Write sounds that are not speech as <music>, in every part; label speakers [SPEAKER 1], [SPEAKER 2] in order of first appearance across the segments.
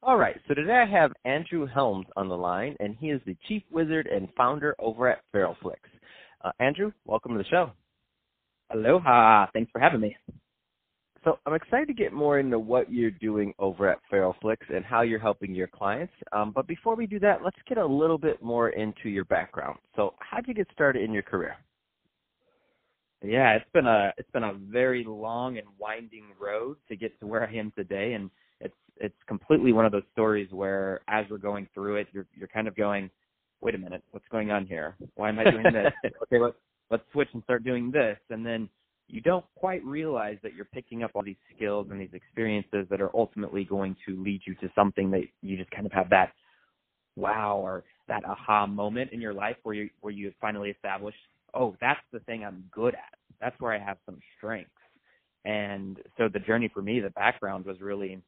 [SPEAKER 1] All right, so today I have Andrew Helms on the line, and he is the chief wizard and founder over at Feralflix. Uh, Andrew, welcome to the show.
[SPEAKER 2] Aloha. Thanks for having me.
[SPEAKER 1] So I'm excited to get more into what you're doing over at Feralflix and how you're helping your clients. Um, but before we do that, let's get a little bit more into your background. So how did you get started in your career?
[SPEAKER 2] Yeah, it's been a it's been a very long and winding road to get to where I am today, and it's it's completely one of those stories where as we're going through it, you're you're kind of going, wait a minute, what's going on here? Why am I doing this? <laughs> okay, let's let's switch and start doing this, and then you don't quite realize that you're picking up all these skills and these experiences that are ultimately going to lead you to something that you just kind of have that wow or that aha moment in your life where you where you finally establish, oh, that's the thing I'm good at. That's where I have some strengths. And so the journey for me, the background was really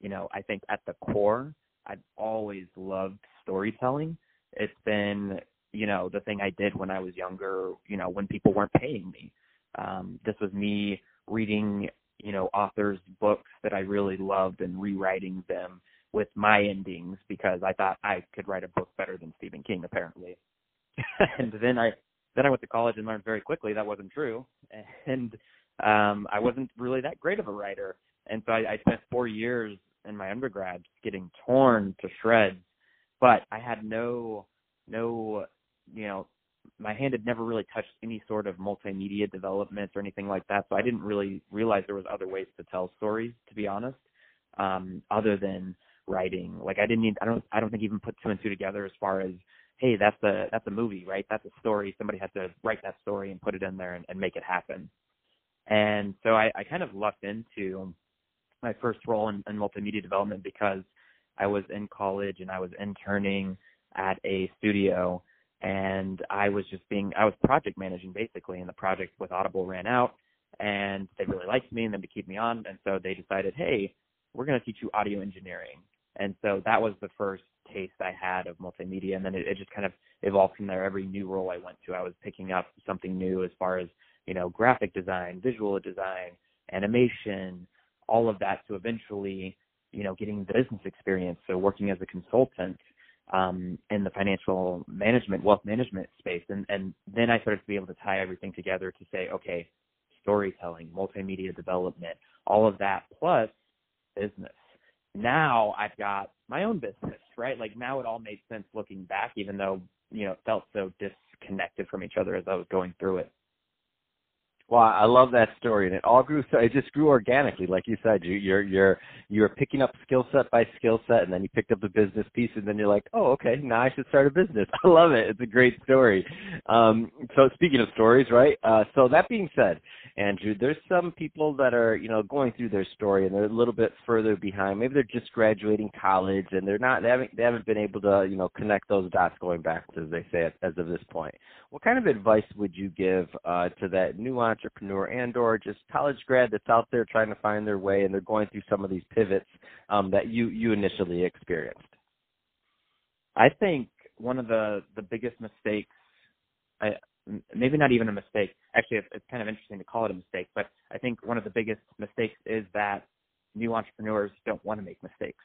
[SPEAKER 2] you know, I think at the core, I've always loved storytelling. It's been, you know, the thing I did when I was younger, you know, when people weren't paying me. Um, this was me reading, you know, authors' books that I really loved and rewriting them with my endings because I thought I could write a book better than Stephen King, apparently. <laughs> and then I then I went to college and learned very quickly that wasn't true. <laughs> And um I wasn't really that great of a writer. And so I, I spent four years in my undergrad getting torn to shreds, but I had no, no, you know, my hand had never really touched any sort of multimedia development or anything like that. So I didn't really realize there was other ways to tell stories, to be honest, um, other than writing. Like I didn't need, I don't, I don't think even put two and two together as far as, hey, that's a, that's a movie, right? That's a story. Somebody had to write that story and put it in there and, and make it happen. And so I, I kind of lucked into my first role in, in multimedia development because I was in college and I was interning at a studio and I was just being I was project managing basically and the project with Audible ran out and they really liked me and then to keep me on and so they decided, Hey, we're gonna teach you audio engineering. And so that was the first taste I had of multimedia and then it, it just kind of evolved from there. Every new role I went to I was picking up something new as far as, you know, graphic design, visual design, animation, all of that to eventually, you know, getting the business experience. So working as a consultant um, in the financial management, wealth management space. And, and then I started to be able to tie everything together to say, okay, storytelling, multimedia development, all of that plus business. Now I've got my own business, right? Like now it all made sense looking back, even though, you know, it felt so disconnected from each other as I was going through it.
[SPEAKER 1] Well, I love that story, and it all grew. So it just grew organically, like you said. You, you're you're you're picking up skill set by skill set, and then you picked up the business piece, and then you're like, oh, okay, now I should start a business. <laughs> I love it. It's a great story. Um, so speaking of stories, right? Uh, so that being said, Andrew, there's some people that are you know going through their story, and they're a little bit further behind. Maybe they're just graduating college, and they're not they haven't they haven't been able to you know connect those dots going backwards, as they say as of this point. What kind of advice would you give uh, to that new entrepreneur and or just college grad that's out there trying to find their way and they're going through some of these pivots um, that you you initially experienced?
[SPEAKER 2] I think one of the the biggest mistakes, maybe not even a mistake. Actually, it's, it's kind of interesting to call it a mistake, but I think one of the biggest mistakes is that new entrepreneurs don't want to make mistakes.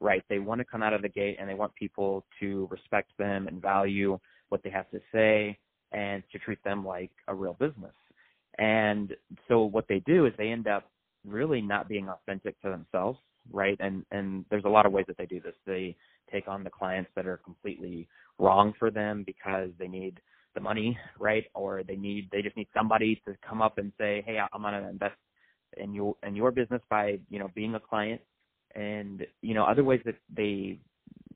[SPEAKER 2] Right? They want to come out of the gate and they want people to respect them and value what they have to say and to treat them like a real business. And so what they do is they end up really not being authentic to themselves, right? And and there's a lot of ways that they do this. They take on the clients that are completely wrong for them because they need the money, right? Or they need they just need somebody to come up and say, "Hey, I'm going to invest in your in your business by, you know, being a client." And, you know, other ways that they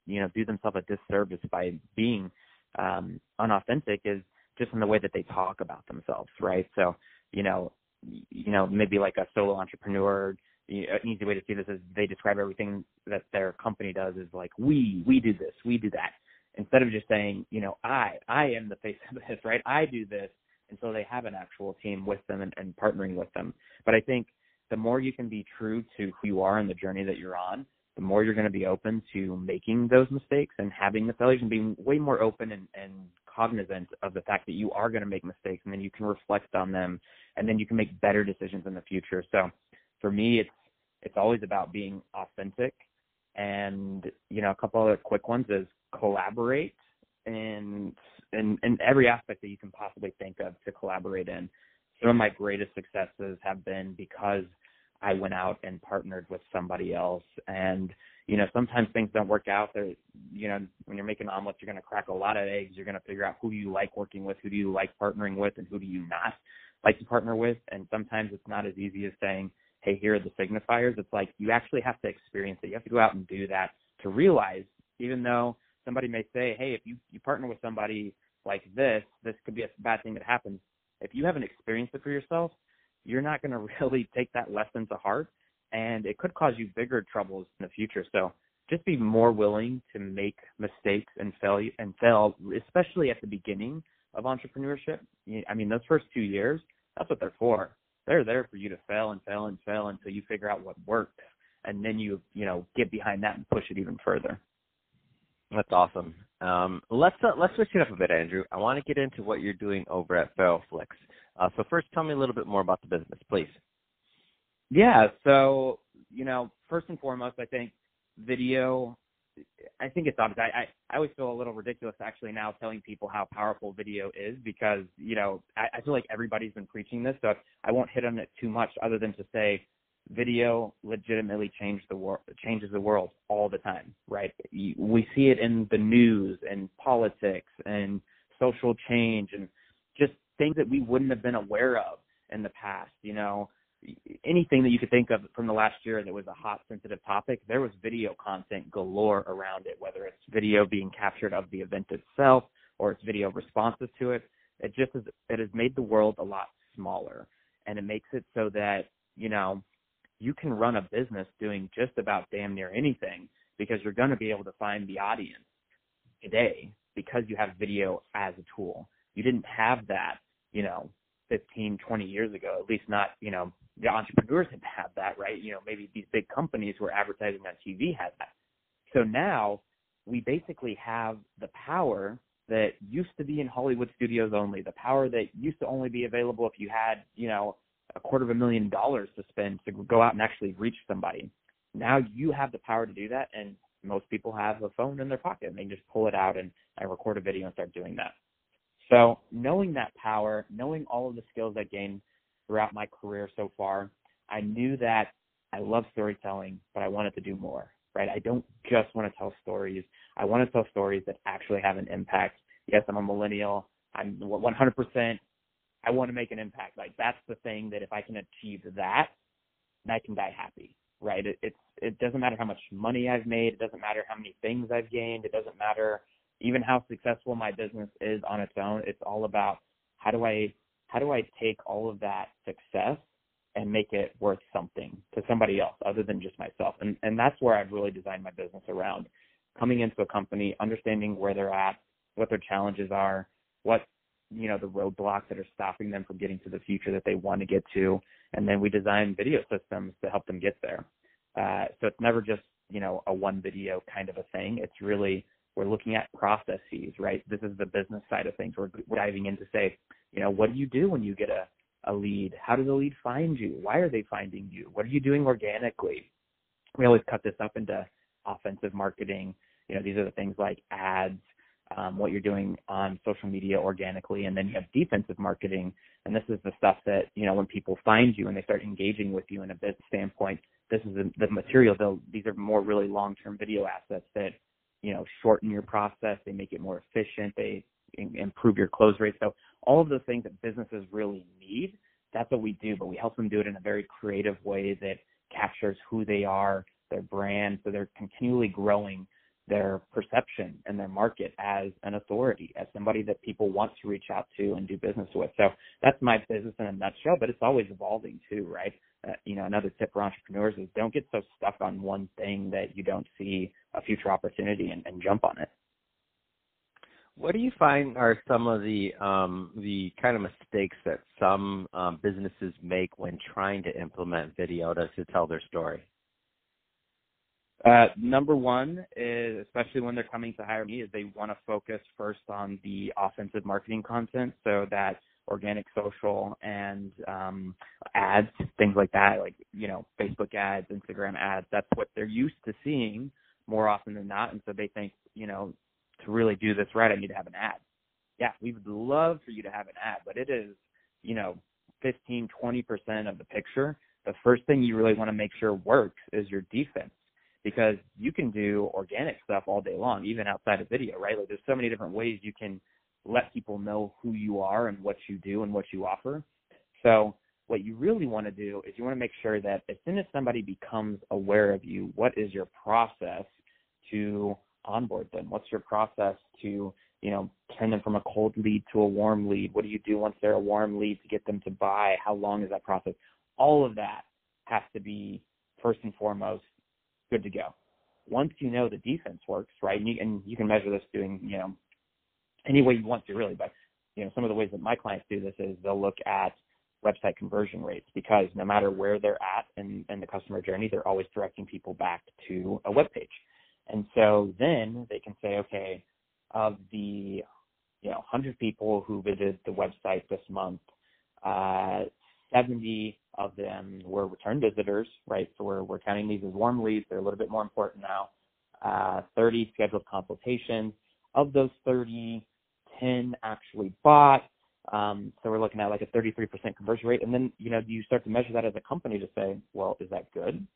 [SPEAKER 2] you know, do themselves a disservice by being um unauthentic is just in the way that they talk about themselves, right? So, you know, you know, maybe like a solo entrepreneur, an easy way to see this is they describe everything that their company does is like we we do this we do that instead of just saying you know i i am the face of this right? I do this. And so they have an actual team with them and, and partnering with them. But i think the more you can be true to who you are and the journey that you're on the more you're going to be open to making those mistakes and having the failures and being way more open and, and cognizant of the fact that you are going to make mistakes and then you can reflect on them and then you can make better decisions in the future. So for me it's it's always about being authentic and you know a couple other quick ones is collaborate and in in every aspect that you can possibly think of to collaborate in. Some of my greatest successes have been because I went out and partnered with somebody else. And you know sometimes things don't work out. There you know when you're making omelets you're going to crack a lot of eggs. You're going to figure out who do you like working with who do you like partnering with and who do you not like to partner with. And sometimes it's not as easy as saying hey, here are the signifiers. It's like you actually have to experience it. You have to go out and do that to realize, even though somebody may say, hey, if you, you partner with somebody like this, this could be a bad thing that happens. If you haven't experienced it for yourself, you're not going <laughs> to really take that lesson to heart, and it could cause you bigger troubles in the future. So just be more willing to make mistakes and fail and fail, especially at the beginning of entrepreneurship. I mean, those first two years, that's what they're for they're there for you to fail and fail and fail until you figure out what works and then you you know get behind that and push it even further.
[SPEAKER 1] That's awesome. Um, let's uh, let's switch it up a bit andrew. I want to get into what you're doing over at feralflix uh, so first tell me a little bit more about the business please.
[SPEAKER 2] Yeah so you know first and foremost i think video I think it's obvious. I, I I always feel a little ridiculous actually now telling people how powerful video is because you know I, I feel like everybody's been preaching this, so I won't hit on it too much other than to say video legitimately changes the world changes the world all the time, right? We see it in the news and politics and social change and just things that we wouldn't have been aware of in the past. You know, anything that you could think of from the last year that was a hot sensitive topic, there was video content galore around it, whether it's video being captured of the event itself or it's video responses to it. It just is, it has made the world a lot smaller and it makes it so that, you know, you can run a business doing just about damn near anything because you're going to be able to find the audience today because you have video as a tool. You didn't have that, you know, 15, 20 years ago, at least not, you know, the entrepreneurs didn't have that, right? You know, maybe these big companies who are advertising on TV had that. So now we basically have the power that used to be in Hollywood studios only, the power that used to only be available if you had, you know, a quarter of a million dollars to spend to go out and actually reach somebody. Now you have the power to do that, and most people have a phone in their pocket and they can just pull it out and, and record a video and start doing that. So knowing that power, knowing all of the skills I gained throughout my career so far, I knew that I love storytelling, but I wanted to do more, right? I don't just want to tell stories. I want to tell stories that actually have an impact. Yes, I'm a millennial. I'm 100%. I want to make an impact. Like that's the thing that if I can achieve that, I can die happy, right? It, it's it doesn't matter how much money I've made. It doesn't matter how many things I've gained. It doesn't matter even how successful my business is on its own. It's all about how do I how do I take all of that success and make it worth something to somebody else other than just myself? And and that's where I've really designed my business around coming into a company, understanding where they're at, what their challenges are, what you know the roadblocks that are stopping them from getting to the future that they want to get to, and then we design video systems to help them get there. Uh, so it's never just you know a one video kind of a thing. It's really we're looking at processes, right? This is the business side of things. We're, diving in to say, you know, what do you do when you get a, a lead? How does the lead find you? Why are they finding you? What are you doing organically? We always cut this up into offensive marketing. You know, these are the things like ads, um, what you're doing on social media organically, and then you have defensive marketing. And this is the stuff that you know when people find you and they start engaging with you in a business standpoint. This is the, the material. They'll, these are more really long-term video assets that you know shorten your process. They make it more efficient. They improve your close rate. So all of those things that businesses really need, that's what we do, but we help them do it in a very creative way that captures who they are, their brand, so they're continually growing their perception and their market as an authority, as somebody that people want to reach out to and do business with. So that's my business in a nutshell, but it's always evolving too, right? Uh, you know, another tip for entrepreneurs is don't get so stuck on one thing that you don't see a future opportunity and, and jump on it.
[SPEAKER 1] What do you find are some of the um, the kind of mistakes that some um, businesses make when trying to implement video to, to tell their story?
[SPEAKER 2] Uh, number one is, especially when they're coming to hire me, is they want to focus first on the offensive marketing content, so that organic social and um, ads, things like that, like you know Facebook ads, Instagram ads. That's what they're used to seeing more often than not, and so they think you know to really do this right, I need to have an ad. Yeah, we would love for you to have an ad, but it is you know 15, 20 percent of the picture. The first thing you really want to make sure works is your defense because you can do organic stuff all day long, even outside of video, right? Like there's so many different ways you can let people know who you are and what you do and what you offer. So what you really want to do is you want to make sure that as soon as somebody becomes aware of you, what is your process to onboard them? What's your process to, you know, turn them from a cold lead to a warm lead? What do you do once they're a warm lead to get them to buy? How long is that process? All of that has to be first and foremost good to go. Once you know the defense works, right, and you, and you can measure this doing, you know, any way you want to really, but you know, some of the ways that my clients do this is they'll look at website conversion rates because no matter where they're at in, in the customer journey, they're always directing people back to a web page. And so then they can say, okay, of the you know 100 people who visited the website this month, uh, 70 of them were return visitors, right? So we're, we're counting these as warm leads. They're a little bit more important now. Uh, 30 scheduled consultations. Of those 30, 10 actually bought. Um, so we're looking at like a 33% conversion rate. And then, you know, you start to measure that as a company to say, well, is that good?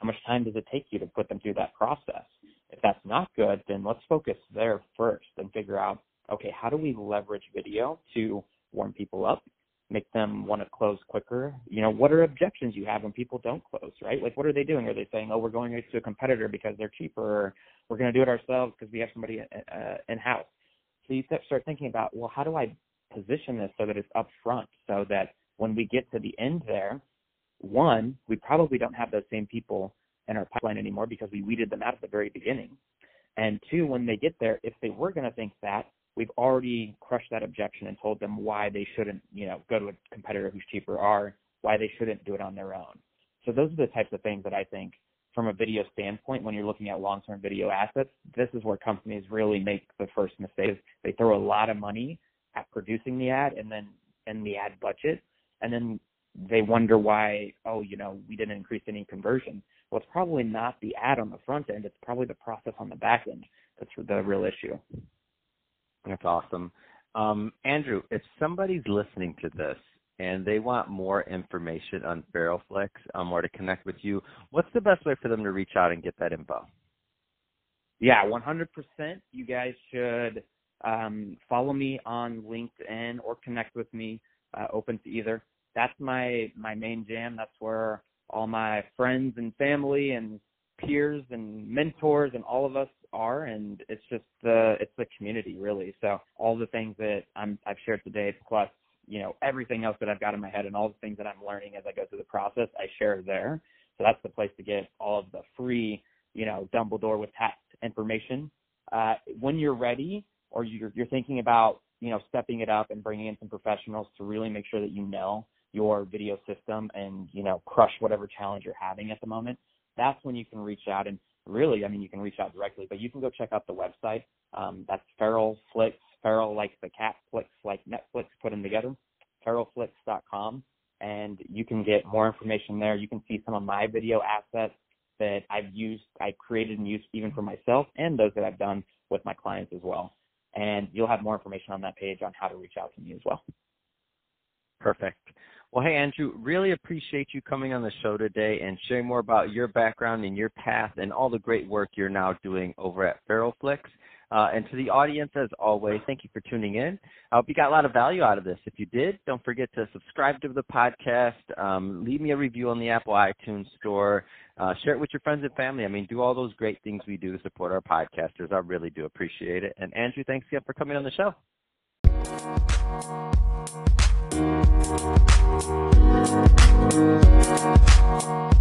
[SPEAKER 2] How much time does it take you to put them through that process? If that's not good, then let's focus there first and figure out, okay, how do we leverage video to warm people up make them want to close quicker? You know, what are objections you have when people don't close, right? Like, what are they doing? Are they saying, oh, we're going to a competitor because they're cheaper, or we're going to do it ourselves because we have somebody uh, uh in house? So you start thinking about, well, how do I position this so that it's upfront, so that when we get to the end there, one, we probably don't have those same people in our pipeline anymore because we weeded them out at the very beginning. And two, when they get there, if they were going to think that, we've already crushed that objection and told them why they shouldn't, you know, go to a competitor who's cheaper or why they shouldn't do it on their own. So those are the types of things that I think from a video standpoint, when you're looking at long-term video assets, this is where companies really make the first mistake. They throw a lot of money at producing the ad and then in the ad budget, and then they wonder why, oh, you know, we didn't increase any conversion. Well, it's probably not the ad on the front end; it's probably the process on the back end that's the real issue.
[SPEAKER 1] That's awesome. Um, Andrew, if somebody's listening to this and they want more information on FeralFlix um, or to connect with you, what's the best way for them to reach out and get that info?
[SPEAKER 2] Yeah, 100%. You guys should um, follow me on LinkedIn or connect with me. Uh, open to either. That's my my main jam. That's where all my friends and family and peers and mentors and all of us are and it's just the it's the community really. So all the things that i'm i've shared today plus you know everything else that i've got in my head and all the things that i'm learning as i go through the process i share there. So that's the place to get all of the free you know dumbledore with tact information. Uh, when you're ready or you're, you're thinking about you know stepping it up and bringing in some professionals to really make sure that you know your video system and you know crush whatever challenge you're having at the moment that's when you can reach out and really, I mean, you can reach out directly, but you can go check out the website. Um, that's Feral Flicks, Feral like the cat, Flicks like Netflix, put them together, feralflix.com. And you can get more information there. You can see some of my video assets that I've used, I've created and used even for myself and those that I've done with my clients as well. And you'll have more information on that page on how to reach out to me as well.
[SPEAKER 1] Perfect. Well, hey, Andrew, really appreciate you coming on the show today and sharing more about your background and your path and all the great work you're now doing over at FeralFlix. Uh, and to the audience, as always, thank you for tuning in. I hope you got a lot of value out of this. If you did, don't forget to subscribe to the podcast, um, leave me a review on the Apple iTunes Store, uh, share it with your friends and family. I mean, do all those great things we do to support our podcasters. I really do appreciate it. And Andrew, thanks again for coming on the show. We'll be right.